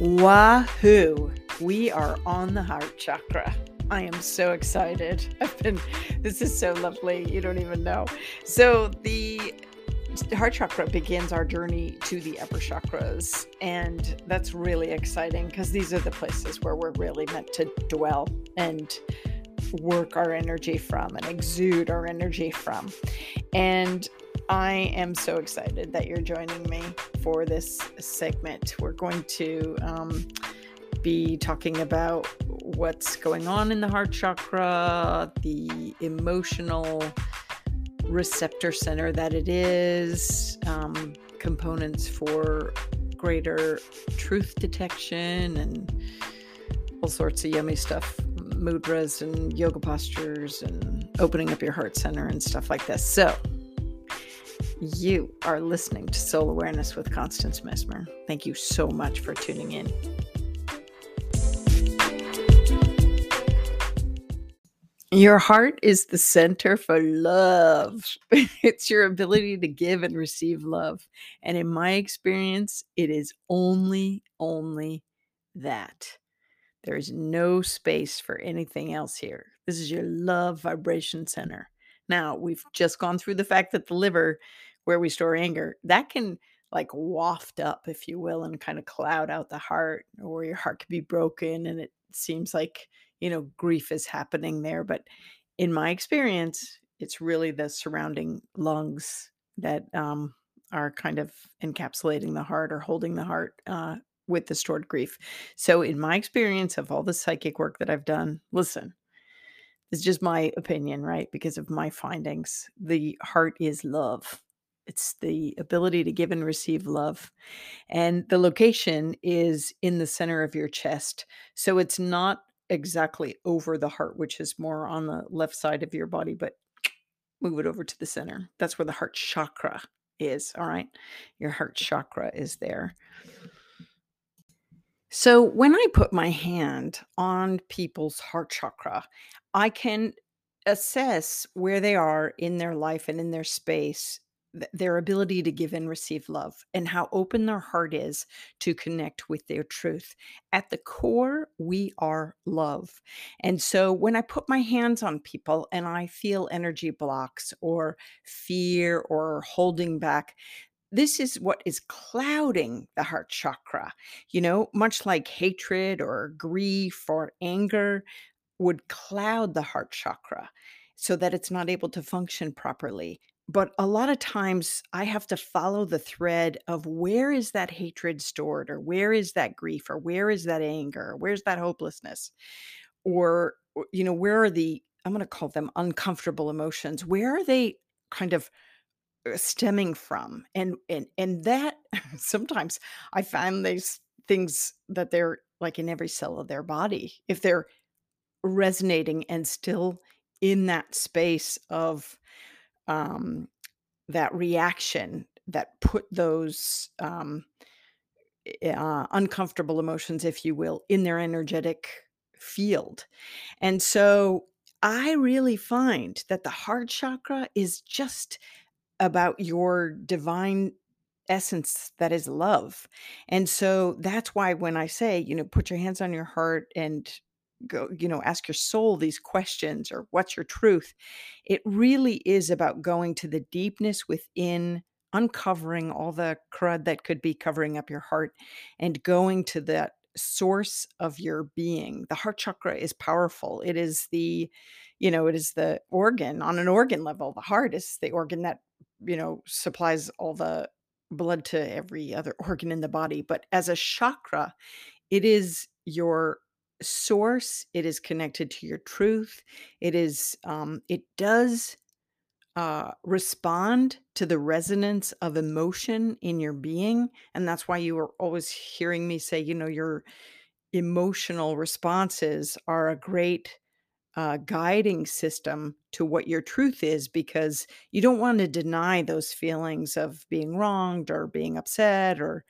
Wahoo! We are on the heart chakra. I am so excited. I've been, this is so lovely. You don't even know. So, the heart chakra begins our journey to the upper chakras. And that's really exciting because these are the places where we're really meant to dwell and work our energy from and exude our energy from. And I am so excited that you're joining me for this segment. We're going to um, be talking about what's going on in the heart chakra, the emotional receptor center that it is, um, components for greater truth detection, and all sorts of yummy stuff mudras and yoga postures and opening up your heart center and stuff like this. So, you are listening to Soul Awareness with Constance Messmer. Thank you so much for tuning in. Your heart is the center for love. It's your ability to give and receive love. And in my experience, it is only, only that. There is no space for anything else here. This is your love vibration center. Now, we've just gone through the fact that the liver where we store anger, that can like waft up, if you will, and kind of cloud out the heart, or your heart could be broken and it seems like, you know, grief is happening there. But in my experience, it's really the surrounding lungs that um, are kind of encapsulating the heart or holding the heart uh, with the stored grief. So, in my experience of all the psychic work that I've done, listen, it's just my opinion, right? Because of my findings, the heart is love. It's the ability to give and receive love. And the location is in the center of your chest. So it's not exactly over the heart, which is more on the left side of your body, but move it over to the center. That's where the heart chakra is. All right. Your heart chakra is there. So when I put my hand on people's heart chakra, I can assess where they are in their life and in their space their ability to give and receive love and how open their heart is to connect with their truth. At the core, we are love. And so when I put my hands on people and I feel energy blocks or fear or holding back, this is what is clouding the heart chakra. You know, much like hatred or grief or anger would cloud the heart chakra so that it's not able to function properly but a lot of times I have to follow the thread of where is that hatred stored or where is that grief or where is that anger or where's that hopelessness? Or you know where are the I'm going to call them uncomfortable emotions where are they kind of uh, stemming from? And and and that sometimes I find these things that they're like in every cell of their body if they're resonating and still in that space of um, that reaction that put those um, uh, uncomfortable emotions, if you will, in their energetic field. And so I really find that the heart chakra is just about your divine essence that is love. And so that's why when I say, you know, put your hands on your heart and go you know ask your soul these questions or what's your truth it really is about going to the deepness within uncovering all the crud that could be covering up your heart and going to that source of your being. The heart chakra is powerful it is the you know it is the organ on an organ level the heart is the organ that you know supplies all the blood to every other organ in the body but as a chakra it is your source it is connected to your truth it is um it does uh respond to the resonance of emotion in your being and that's why you are always hearing me say you know your emotional responses are a great uh, guiding system to what your truth is because you don't want to deny those feelings of being wronged or being upset or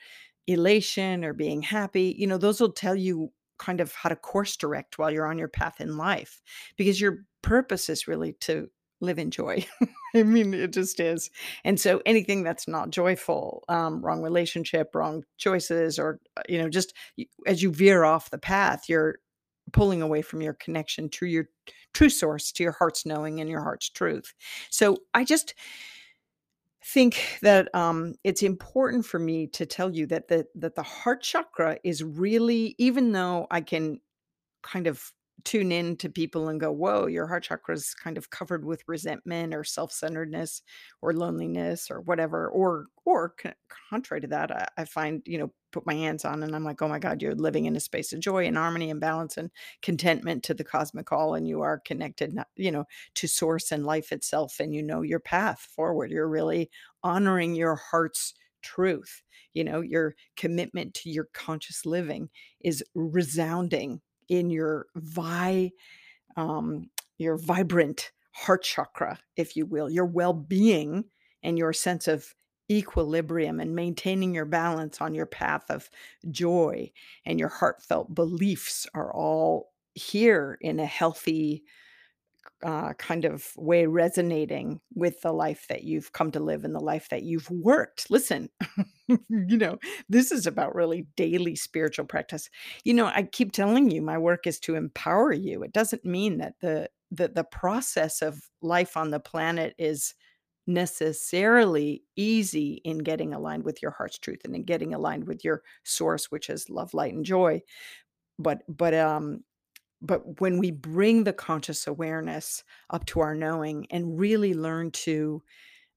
elation or being happy you know those will tell you kind of how to course direct while you're on your path in life because your purpose is really to live in joy. I mean, it just is. And so anything that's not joyful, um, wrong relationship, wrong choices, or, uh, you know, just as you veer off the path, you're pulling away from your connection to your true source, to your heart's knowing and your heart's truth. So I just think that um, it's important for me to tell you that the that the heart chakra is really, even though I can kind of tune in to people and go, "Whoa, your heart chakra is kind of covered with resentment or self-centeredness or loneliness or whatever." Or or contrary to that, I, I find, you know, put my hands on and I'm like, "Oh my God, you're living in a space of joy and harmony and balance and contentment to the cosmic all, and you are connected, you know, to source and life itself, and you know your path forward. You're really honoring your heart's truth. You know, your commitment to your conscious living is resounding in your vi um, your vibrant heart chakra, if you will, your well-being and your sense of equilibrium and maintaining your balance on your path of joy and your heartfelt beliefs are all here in a healthy uh, kind of way resonating with the life that you've come to live and the life that you've worked. Listen, you know, this is about really daily spiritual practice. You know, I keep telling you my work is to empower you. It doesn't mean that the the the process of life on the planet is necessarily easy in getting aligned with your heart's truth and in getting aligned with your source which is love light and joy but but um but when we bring the conscious awareness up to our knowing and really learn to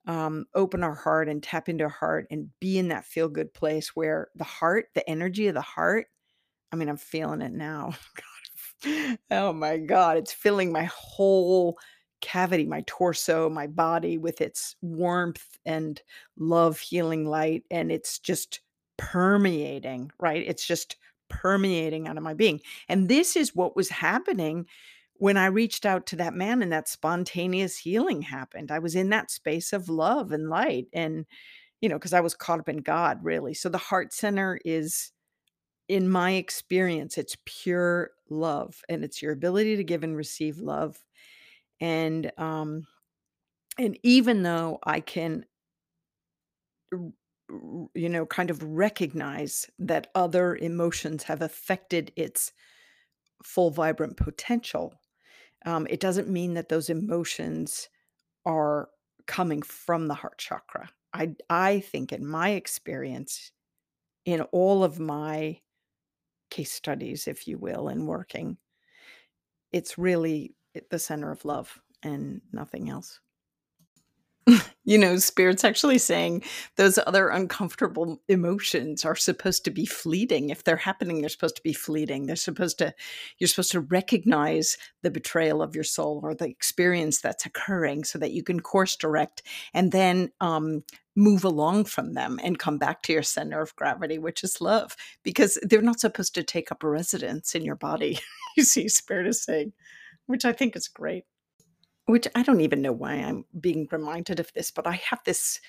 um, open our heart and tap into our heart and be in that feel good place where the heart, the energy of the heart, I mean, I'm feeling it now. God. Oh my God. It's filling my whole cavity, my torso, my body with its warmth and love, healing light. And it's just permeating, right? It's just permeating out of my being. And this is what was happening when I reached out to that man and that spontaneous healing happened. I was in that space of love and light. And, you know, because I was caught up in God, really. So the heart center is in my experience, it's pure love and it's your ability to give and receive love. And um and even though I can you know kind of recognize that other emotions have affected its full vibrant potential, um, it doesn't mean that those emotions are coming from the heart chakra. I I think in my experience, in all of my case studies, if you will, in working, it's really the center of love and nothing else. You know, spirit's actually saying those other uncomfortable emotions are supposed to be fleeting. If they're happening, they're supposed to be fleeting. They're supposed to, you're supposed to recognize the betrayal of your soul or the experience that's occurring so that you can course direct and then um, move along from them and come back to your center of gravity, which is love, because they're not supposed to take up residence in your body. you see, spirit is saying, which I think is great. Which I don't even know why I'm being reminded of this, but I have this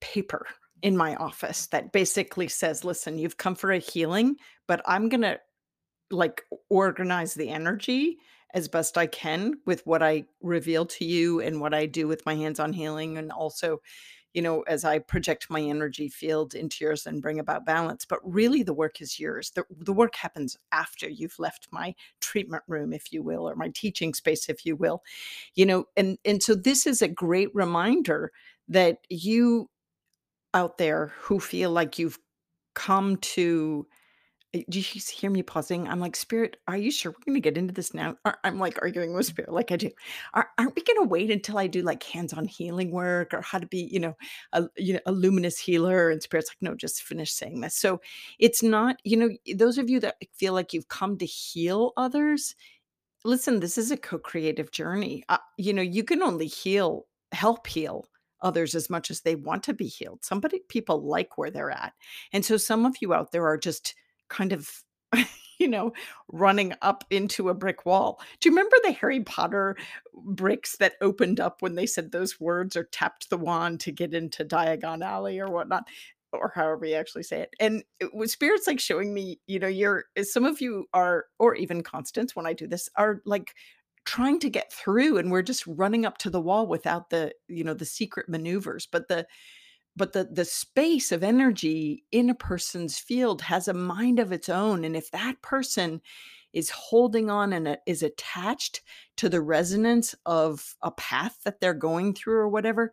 paper in my office that basically says, "Listen, you've come for a healing, but I'm gonna, like, organize the energy as best I can with what I reveal to you and what I do with my hands-on healing, and also, you know, as I project my energy field into yours and bring about balance, but really the work is yours. The the work happens after you've left my treatment room, if you will, or my teaching space, if you will you know and and so this is a great reminder that you out there who feel like you've come to do you hear me pausing? I'm like, Spirit, are you sure we're going to get into this now? I'm like arguing with Spirit, like I do. Are, aren't we going to wait until I do like hands-on healing work or how to be, you know, a, you know, a luminous healer? And Spirit's like, no, just finish saying this. So it's not, you know, those of you that feel like you've come to heal others, Listen, this is a co-creative journey. Uh, you know, you can only heal help heal others as much as they want to be healed. Somebody people like where they're at. And so some of you out there are just kind of you know, running up into a brick wall. Do you remember the Harry Potter bricks that opened up when they said those words or tapped the wand to get into Diagon Alley or whatnot? Or however you actually say it. And it was spirits like showing me, you know, you're eh, some of you are, or even Constance, when I do this, are like trying to get through and we're just running up to the wall without the you know the secret maneuvers but the but the the space of energy in a person's field has a mind of its own and if that person is holding on and is attached to the resonance of a path that they're going through or whatever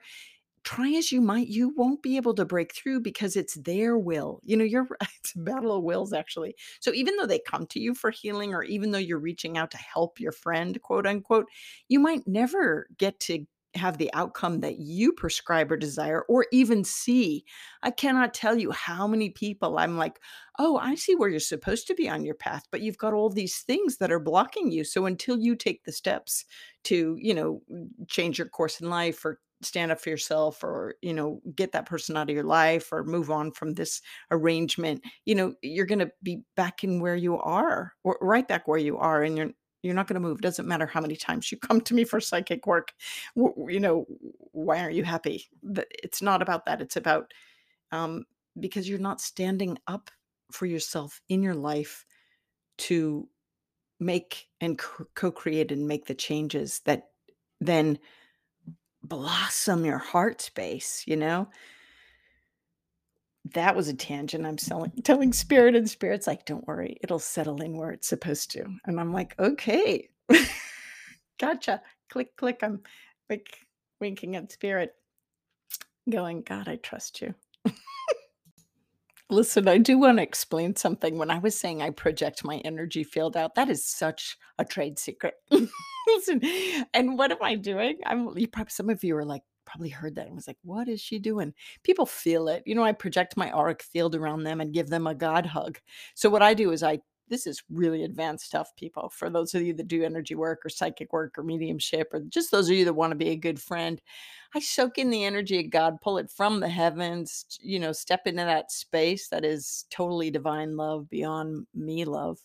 try as you might, you won't be able to break through because it's their will. You know, you're it's a battle of wills actually. So even though they come to you for healing, or even though you're reaching out to help your friend, quote unquote, you might never get to have the outcome that you prescribe or desire or even see. I cannot tell you how many people I'm like, oh, I see where you're supposed to be on your path, but you've got all these things that are blocking you. So until you take the steps to, you know, change your course in life or stand up for yourself or you know get that person out of your life or move on from this arrangement you know you're going to be back in where you are or right back where you are and you're you're not going to move doesn't matter how many times you come to me for psychic work you know why aren't you happy it's not about that it's about um because you're not standing up for yourself in your life to make and co-create and make the changes that then blossom your heart space, you know? That was a tangent. I'm selling, telling spirit, and spirit's like, don't worry, it'll settle in where it's supposed to. And I'm like, okay, gotcha. Click, click. I'm like winking at spirit, going, God, I trust you. Listen, I do want to explain something. When I was saying I project my energy field out, that is such a trade secret. Listen, and what am I doing? I'm you probably some of you are like probably heard that and was like, what is she doing? People feel it. You know, I project my auric field around them and give them a God hug. So what I do is I this is really advanced stuff, people. For those of you that do energy work or psychic work or mediumship, or just those of you that want to be a good friend, I soak in the energy of God, pull it from the heavens, you know, step into that space that is totally divine love, beyond me love,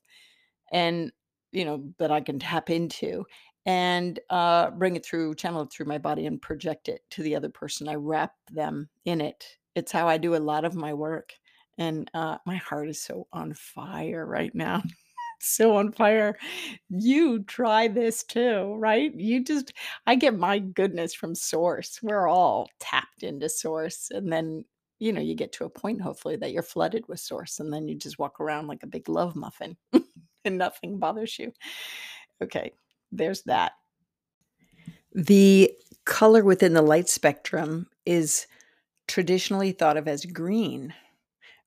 and, you know, that I can tap into and uh, bring it through, channel it through my body and project it to the other person. I wrap them in it. It's how I do a lot of my work. And uh, my heart is so on fire right now. so on fire. You try this too, right? You just, I get my goodness from source. We're all tapped into source. And then, you know, you get to a point, hopefully, that you're flooded with source. And then you just walk around like a big love muffin and nothing bothers you. Okay, there's that. The color within the light spectrum is traditionally thought of as green.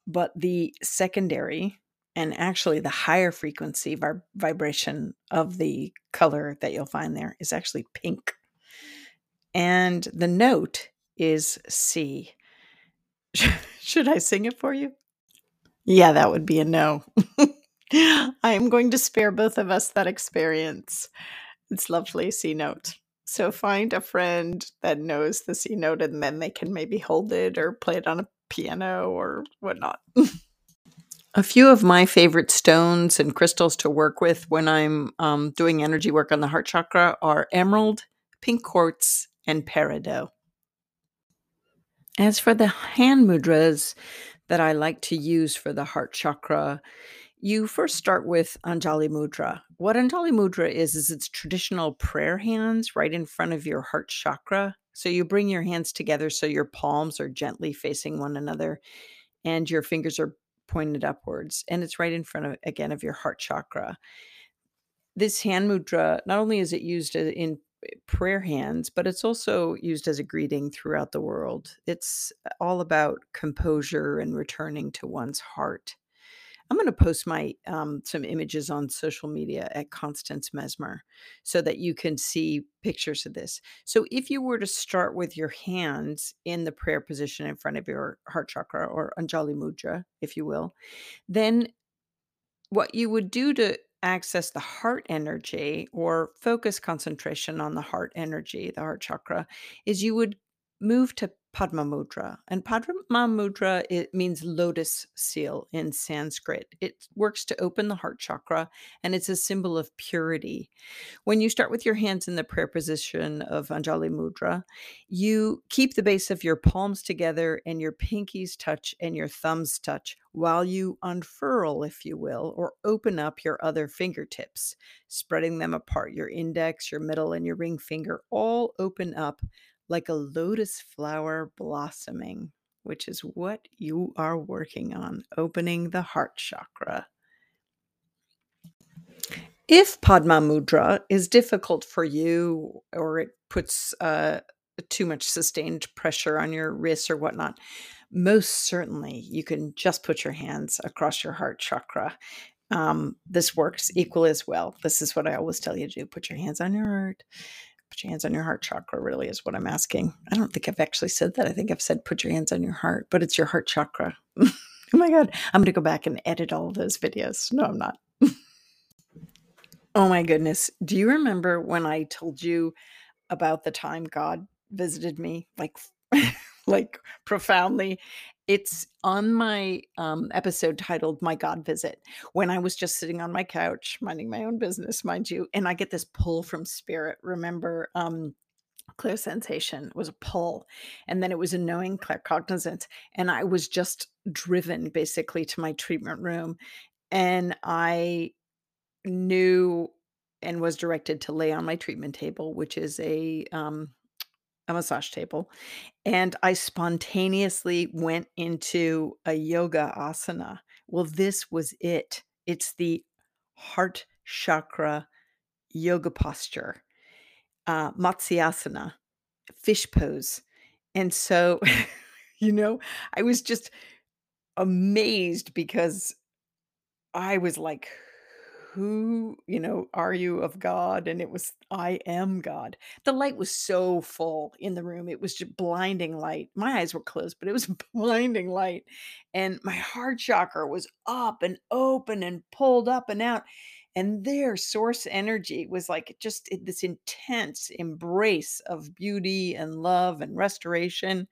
But the secondary and actually the higher frequency vibration of the color that you'll find there is actually pink. And the note is C. Should I sing it for you? Yeah, that would be a no. I am going to spare both of us that experience. It's lovely C note. So find a friend that knows the C note and then they can maybe hold it or play it on a piano or whatnot. a few of my favorite stones and crystals to work with when I'm um, doing energy work on the heart chakra are emerald, pink quartz, and peridot. As for the hand mudras that I like to use for the heart chakra, you first start with Anjali Mudra. What Anjali Mudra is, is it's traditional prayer hands right in front of your heart chakra. So you bring your hands together so your palms are gently facing one another and your fingers are pointed upwards. And it's right in front of, again, of your heart chakra. This hand mudra, not only is it used uh, in eh, prayer hands, but it's also used as a greeting throughout the world. It's uh, all about composure and returning to one's heart. I'm going to post my um, some images on social media at Constance Messmer so that you can see pictures of this. So if you were to start with your hands in the prayer position in front of your heart chakra or Anjali Mudra, if you will, then what you would do to access the heart energy or focus concentration on the heart energy, the heart chakra, is you would move to Padma Mudra. And Padma Mudra, it means lotus seal in Sanskrit. It works to open the heart chakra and it's a symbol of purity. When you start with your hands in the prayer position of Anjali Mudra, you keep the base of your palms together and your pinkies touch and your thumbs touch while you unfurl, if you will, or open up your other fingertips, spreading them apart. Your index, your middle, and your ring finger all open up like a lotus flower blossoming, which is what you are working on, opening the heart chakra. If Padma Mudra is difficult for you or it puts uh, too much sustained pressure on your wrists or whatnot, most certainly you can just put your hands across your heart chakra. Um, this works equally as well. This is what I always tell you to do put your hands on your heart Put your hands on your heart chakra, really, is what I'm asking. I don't think I've actually said that. I think I've said put your hands on your heart, but it's your heart chakra. oh my God. I'm going to go back and edit all those videos. No, I'm not. oh my goodness. Do you remember when I told you about the time God visited me? Like, like profoundly it's on my um, episode titled My God Visit when I was just sitting on my couch, minding my own business, mind you, and I get this pull from spirit. Remember, um, clairsensation was a pull, and then it was a knowing clear claircognizance. And I was just driven basically to my treatment room, and I knew and was directed to lay on my treatment table, which is a um, massage table, and I spontaneously went into a yoga asana. Well, this was it. It's the heart chakra yoga posture, uh, Matsyasana, fish pose. And so, you know, I was just amazed because I was like, who, you know, are you of God? And it was, I am God. The light was so full in the room. It was just blinding light. My eyes were closed, but it was blinding light. And my heart chakra was up and open and pulled up and out. And their source energy was like just this intense embrace of beauty and love and restoration.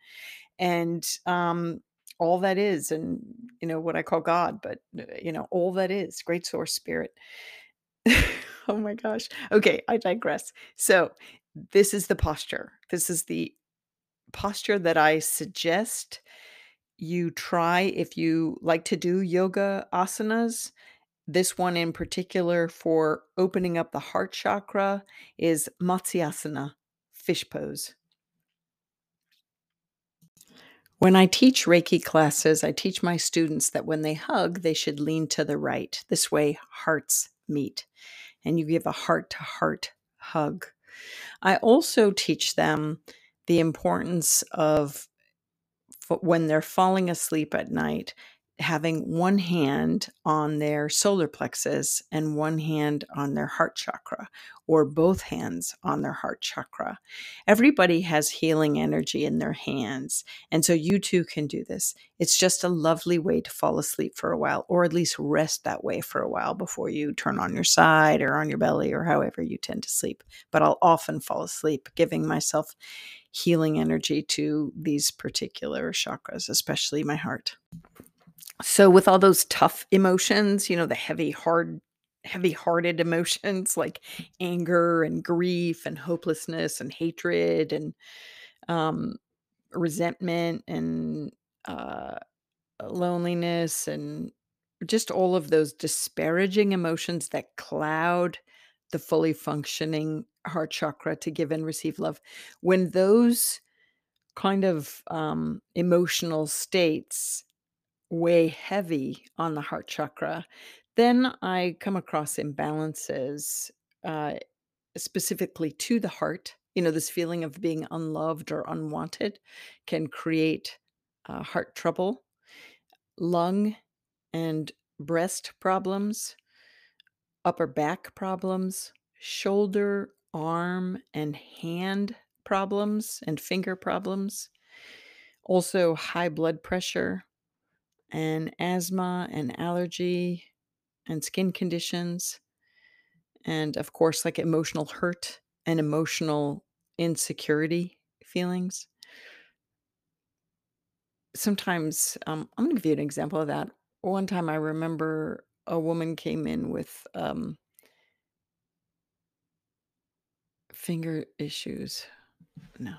And um, all that is and you know what i call god but uh, you know all that is great source spirit. Oh my gosh. Okay i digress. So this is the posture. This is the posture that i suggest you try if you like to do yoga asanas. This one in particular for opening up the heart chakra is matsyasana fish pose when I teach Reiki classes, I teach my students that when they hug, they should lean to the right. This way, hearts meet, and you give a heart to heart hug. I also teach them the importance of when they're falling asleep at night, having one hand on their solar plexus and one hand on their heart chakra, or both hands on their heart chakra. Everybody has healing energy in their hands, and so you too can do this. It's just a lovely way to fall asleep for a while, or at least rest that way for a while before you turn on your side or on your belly or however you tend to sleep. But I'll often fall asleep giving myself healing energy to these particular chakras, especially my heart. So with all those tough emotions, you know, the heavy, hard, heavy hearted emotions like anger and grief and hopelessness and hatred and um, resentment and uh, loneliness and just all of those disparaging emotions that cloud the fully functioning heart chakra to give and receive love. When those kind of um, emotional states weigh heavy on the heart chakra, then I come across imbalances uh, specifically to the heart. You know, this feeling of being unloved or unwanted can create uh, heart trouble, lung and breast problems, upper back problems, shoulder, arm, and hand problems, and finger problems. Also, high blood pressure, and asthma and allergy and skin conditions. And of course, like emotional hurt and emotional insecurity feelings. Sometimes, um I'm gonna give you an example of that. One time I remember a woman came in with, um finger issues. No.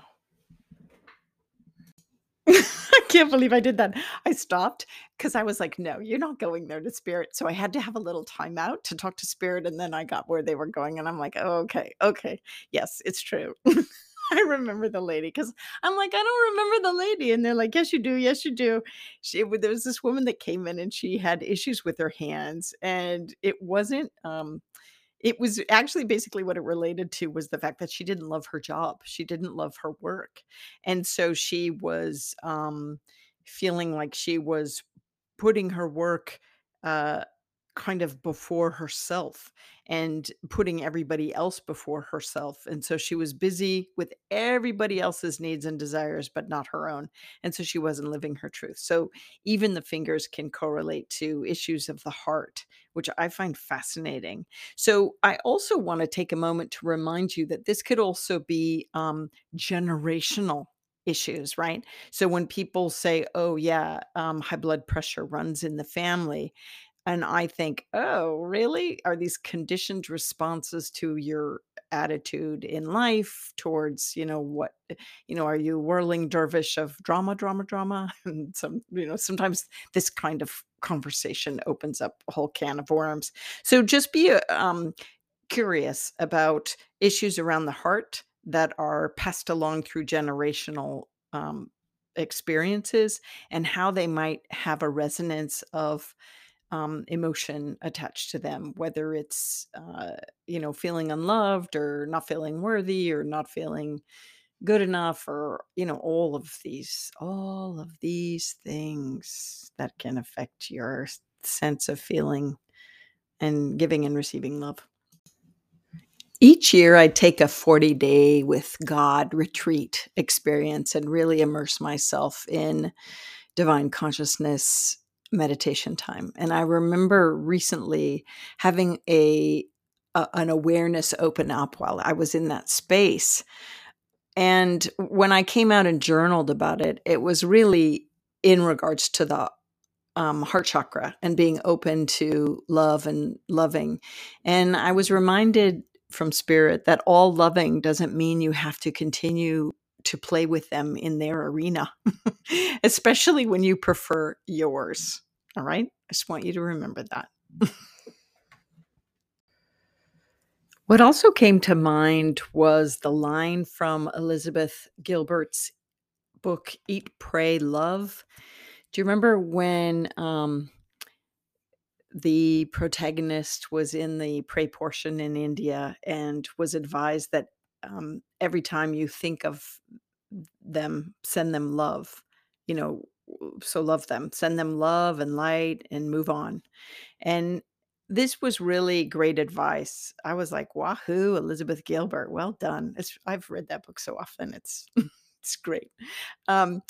I can't believe I did that. I stopped because I was like, "No, you're not going there to spirit." So I had to have a little timeout to talk to spirit, and then I got where they were going, and I'm like, "Oh, okay, okay. Yes, it's true." I remember the lady because I'm like, "I don't remember the lady," and they're like, "Yes, you do, yes, you do." She there was this woman that came in, and she had issues with her hands, and it wasn't, um it was actually basically what it related to was the fact that she didn't love her job, she didn't love her work, and so she was, um, feeling like she was putting her work, uh, kind of before herself and putting everybody else before herself, and so she was busy with everybody else's needs and desires, but not her own, and so she wasn't living her truth. So even the fingers can correlate to issues of the heart, which I find fascinating. So I also wanna take a moment to remind you that this could also be, um, generational issues, right? So when people say, "Oh, yeah, um, high blood pressure runs in the family," and I think, "Oh, really? Are these conditioned responses to your attitude in life towards, you know, what you know, are you whirling dervish of drama, drama, drama?" And some you know, sometimes this kind of conversation opens up a whole can of worms. So just be, uh, um, curious about issues around the heart that are passed along through generational, um, experiences and how they might have a resonance of, um, emotion attached to them, whether it's, uh, you know, feeling unloved or not feeling worthy or not feeling good enough or, you know, all of these all of these things that can affect your sense of feeling and giving and receiving love. Each year, I take a forty-day with God retreat experience and really immerse myself in divine consciousness meditation time, and I remember recently having a a an awareness open up while I was in that space, and when I came out and journaled about it, it was really in regards to the, um, heart chakra and being open to love and loving, and I was reminded from spirit that all loving doesn't mean you have to continue to play with them in their arena, especially when you prefer yours, alright? I just want you to remember that. What also came to mind was the line from Elizabeth Gilbert's book, Eat, Pray, Love. Do you remember when, um the protagonist was in the pray portion in India and was advised that, um, every time you think of them, send them love, you know, so love them, send them love and light and move on, and this was really great advice. I was like, "Wahoo, Elizabeth Gilbert, well done." It's I've read that book so often, it's it's great, um,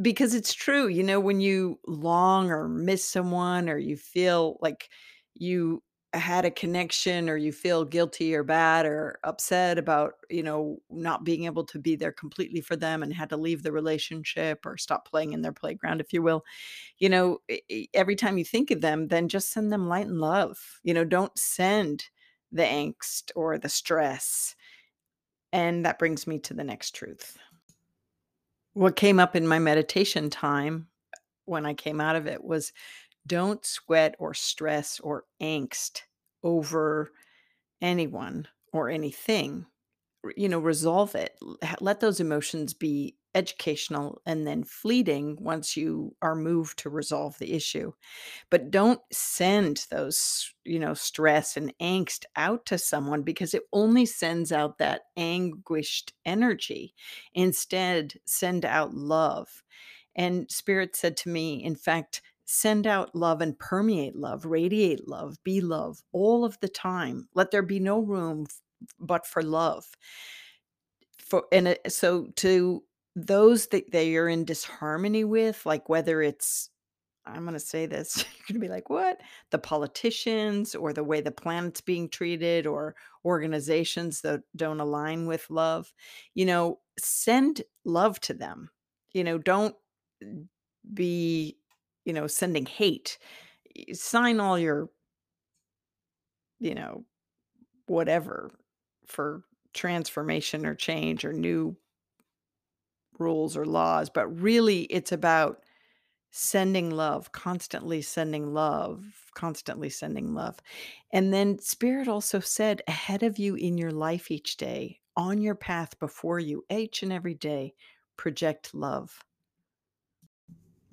because it's true, you know, when you long or miss someone or you feel like you had a connection or you feel guilty or bad or upset about, you know, not being able to be there completely for them and had to leave the relationship or stop playing in their playground, if you will, you know, every time you think of them, then just send them light and love, you know, don't send the angst or the stress, and that brings me to the next truth. What came up in my meditation time when I came out of it was, don't sweat or stress or angst over anyone or anything. You know, resolve it. Let those emotions be educational and then fleeting once you are moved to resolve the issue, but don't send those, you know, stress and angst out to someone because it only sends out that anguished energy. Instead, send out love, and spirit said to me, in fact, "Send out love and permeate love, radiate love, be love all of the time. Let there be no room but for love." For and so to those that that you're in disharmony with, like, whether it's I'm gonna say this, you're gonna be like, "What?" The politicians or the way the planet's being treated or organizations that don't align with love, you know, send love to them. You know, don't be, you know, sending hate. Sign all your, you know, whatever for transformation or change or new rules or laws, but really it's about sending love, constantly sending love, constantly sending love. And then Spirit also said, ahead of you in your life each day, on your path before you, each and every day, project love.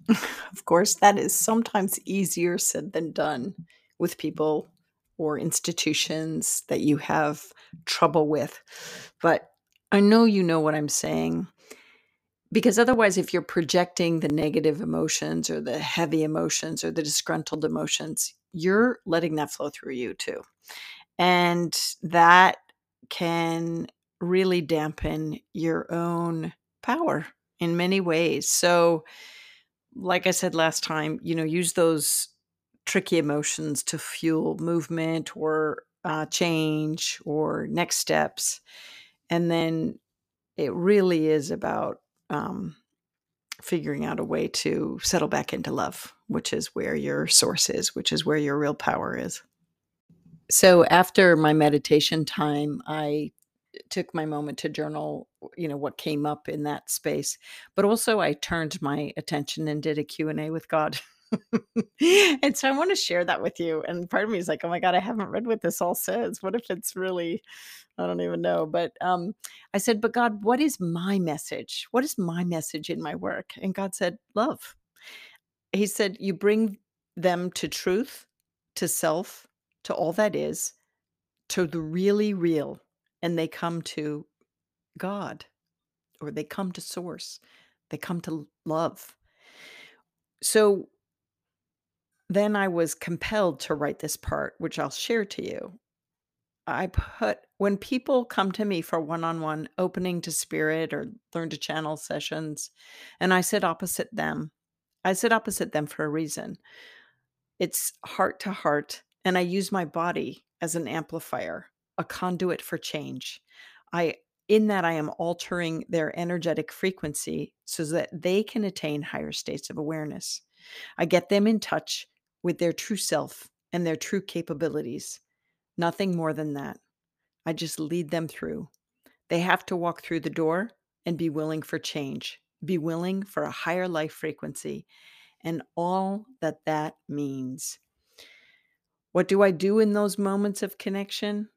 Of course, that is sometimes easier said than done with people or institutions that you have trouble with. But I know you know what I'm saying. Because otherwise, if you're projecting the negative emotions or the heavy emotions or the disgruntled emotions, you're letting that flow through you too. And that can really dampen your own power in many ways. So, like I said last time, you know, use those tricky emotions to fuel movement or uh, change or next steps. And then it really is about um, figuring out a way to settle back into love, which is where your source is, which is where your real power is. So after my meditation time, I took my moment to journal, you know, what came up in that space. But also I turned my attention and did a Q&A with God. and so I want to share that with you. And part of me is like, oh my God, I haven't read what this all says. What if it's really, I don't even know. But um, I said, but God, what is my message? What is my message in my work? And God said, love. He said, you bring them to truth, to self, to all that is, to the really real, and they come to God or they come to source, they come to love. So then I was compelled to write this part, which I'll share to you. I put when people come to me for one on one opening to spirit or learn to channel sessions, and I sit opposite them, I sit opposite them for a reason. It's heart to heart, and I use my body as an amplifier, a conduit for change. I in that I am altering their energetic frequency so that they can attain higher states of awareness. I get them in touch with their true self and their true capabilities. Nothing more than that. I just lead them through. They have to walk through the door and be willing for change, be willing for a higher life frequency, and all that that means. What do I do in those moments of connection?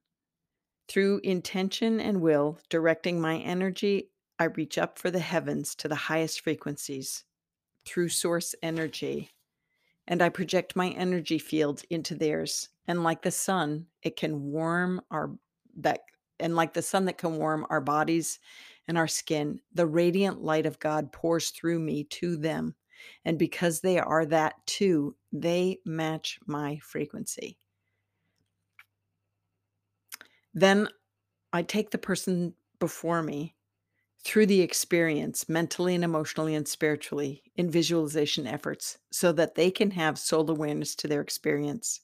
Through intention and will, directing my energy, I reach up for the heavens to the highest frequencies through source energy and I project my energy field into theirs. And like the sun, it can warm our that and like the sun that can warm our bodies and our skin, the radiant light of God pours through me to them. And because they are that too, they match my frequency. Then I take the person before me through the experience, mentally and emotionally and spiritually, in visualization efforts, so that they can have soul awareness to their experience.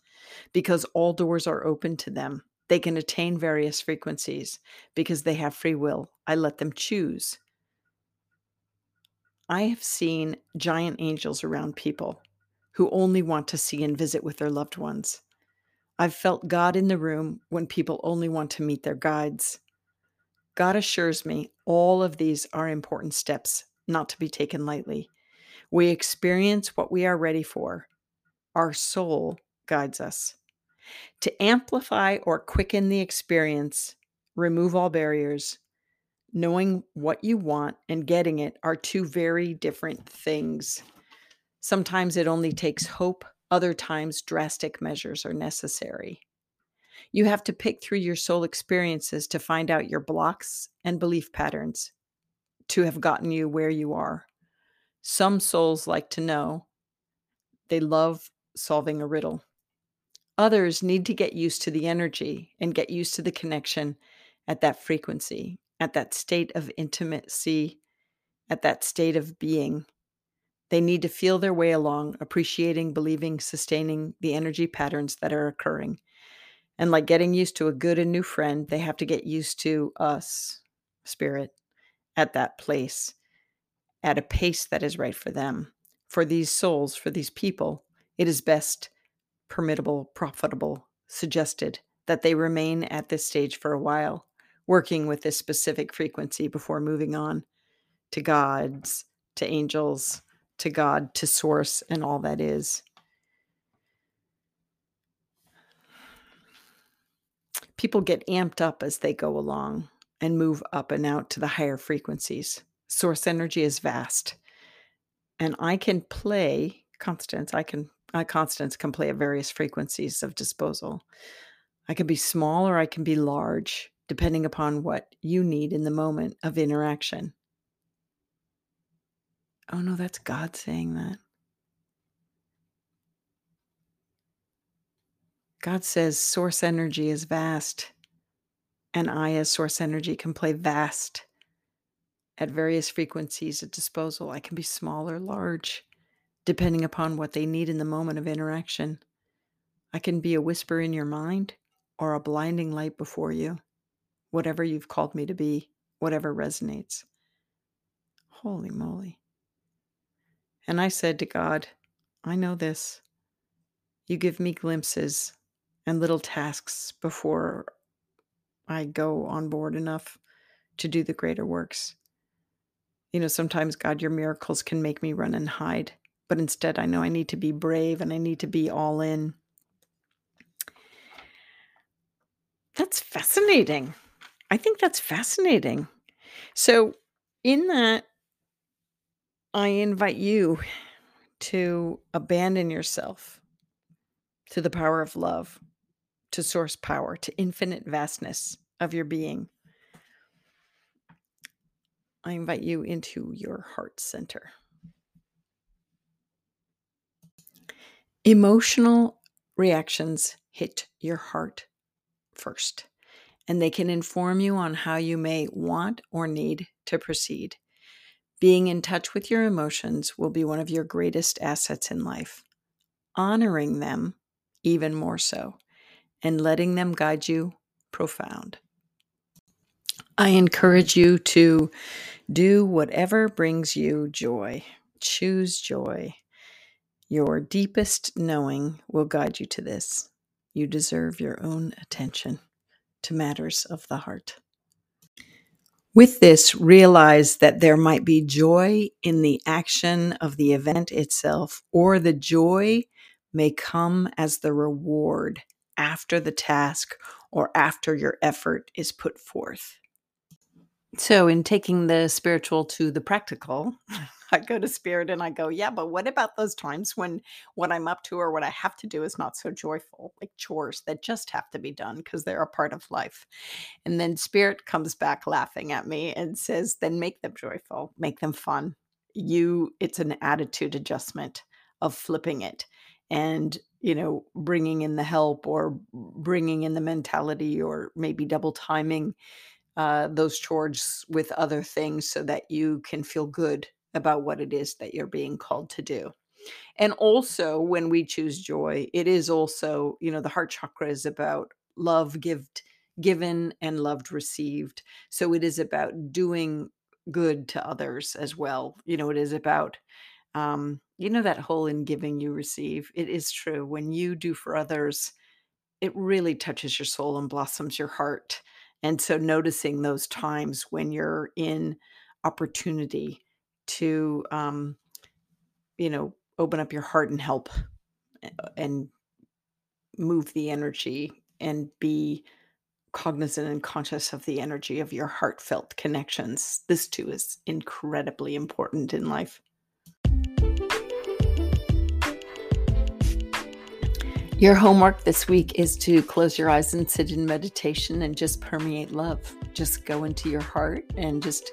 Because all doors are open to them. They can attain various frequencies because they have free will. I let them choose. I have seen giant angels around people who only want to see and visit with their loved ones. I've felt God in the room when people only want to meet their guides. God assures me all of these are important steps not to be taken lightly. We experience what we are ready for. Our soul guides us. To amplify or quicken the experience, remove all barriers. Knowing what you want and getting it are two very different things. Sometimes it only takes hope, other times, drastic measures are necessary. You have to pick through your soul experiences to find out your blocks and belief patterns to have gotten you where you are. Some souls like to know, they love solving a riddle. Others need to get used to the energy and get used to the connection at that frequency, at that state of intimacy, at that state of being. They need to feel their way along, appreciating, believing, sustaining the energy patterns that are occurring. And like getting used to a good and new friend, they have to get used to us, spirit, at that place, at a pace that is right for them. for these souls, for these people, it is best, permittable, profitable, suggested that they remain at this stage for a while, working with this specific frequency before moving on to gods, to angels, to God, to source, and all that is. People get amped up as they go along and move up and out to the higher frequencies. Source energy is vast. And I can play Constance, I can uh, Constance can play at various frequencies of disposal. I can be small or I can be large, depending upon what you need in the moment of interaction. Oh no, that's God saying that. God says source energy is vast, and I, as source energy, can play vast at various frequencies at disposal. I can be small or large, depending upon what they need in the moment of interaction. I can be a whisper in your mind or a blinding light before you, whatever you've called me to be, whatever resonates. Holy moly. And I said to God, I know this. You give me glimpses and little tasks before I go on board enough to do the greater works. You know, sometimes, God, your miracles can make me run and hide, but instead I know I need to be brave and I need to be all in. That's fascinating. I think that's fascinating. So, in that, I invite you to abandon yourself to the power of love to source power, to infinite vastness of your being. I invite you into your heart center. Emotional reactions hit your heart first, and they can inform you on how you may want or need to proceed. Being in touch with your emotions will be one of your greatest assets in life. Honoring them, even more so and letting them guide you profound. I encourage you to do whatever brings you joy. Choose joy. Your deepest knowing will guide you to this. You deserve your own attention to matters of the heart. With this, realize that there might be joy in the action of the event itself, or the joy may come as the reward after the task or after your effort is put forth. So, in taking the spiritual to the practical, I go to spirit and I go, yeah, but what about those times when what I'm up to or what I have to do is not so joyful, like chores that just have to be done because they're a part of life? And then spirit comes back laughing at me and says, then make them joyful, make them fun. You, it's an attitude adjustment of flipping it and you know bringing in the help or bringing in the mentality or maybe double timing uh, those chores with other things so that you can feel good about what it is that you're being called to do and also when we choose joy it is also you know the heart chakra is about love gived given and loved received so it is about doing good to others as well you know it is about um, you know that whole in giving you receive. It is true. When you do for others, it really touches your soul and blossoms your heart. And so noticing those times when you're in opportunity to um, you know, open up your heart and help and move the energy and be cognizant and conscious of the energy of your heartfelt connections. This too is incredibly important in life. Your homework this week is to close your eyes and sit in meditation and just permeate love. Just go into your heart and just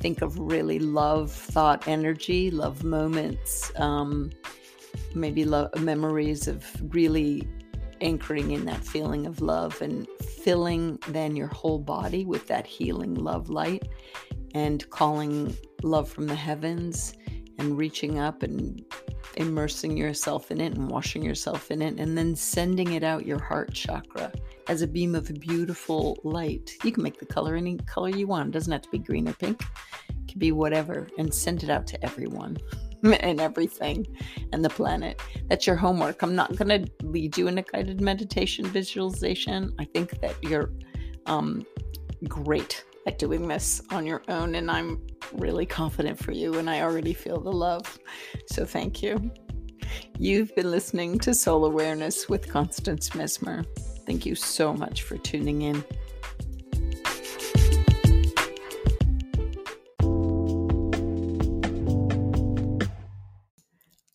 think of really love, thought, energy, love moments, um, maybe love, memories of really anchoring in that feeling of love and filling then your whole body with that healing love light and calling love from the heavens and reaching up and immersing yourself in it and washing yourself in it, and then sending it out your heart chakra as a beam of beautiful light. You can make the color any color you want. It doesn't have to be green or pink, it can be whatever, and send it out to everyone. and everything and the planet. That's your homework. I'm not going to lead you in a guided meditation visualization. I think that you're um, great at doing this on your own, and I'm really confident for you, and I already feel the love. So, thank you. You've been listening to Soul Awareness with Constance Messmer. Thank you so much for tuning in.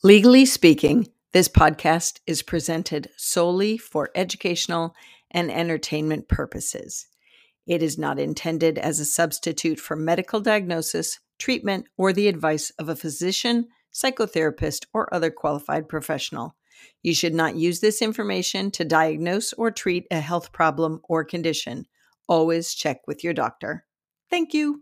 Legally speaking, this podcast is presented solely for educational and entertainment purposes. It is not intended as a substitute for medical diagnosis, treatment, or the advice of a physician, psychotherapist, or other qualified professional. You should not use this information to diagnose or treat a health problem or condition. Always check with your doctor. Thank you.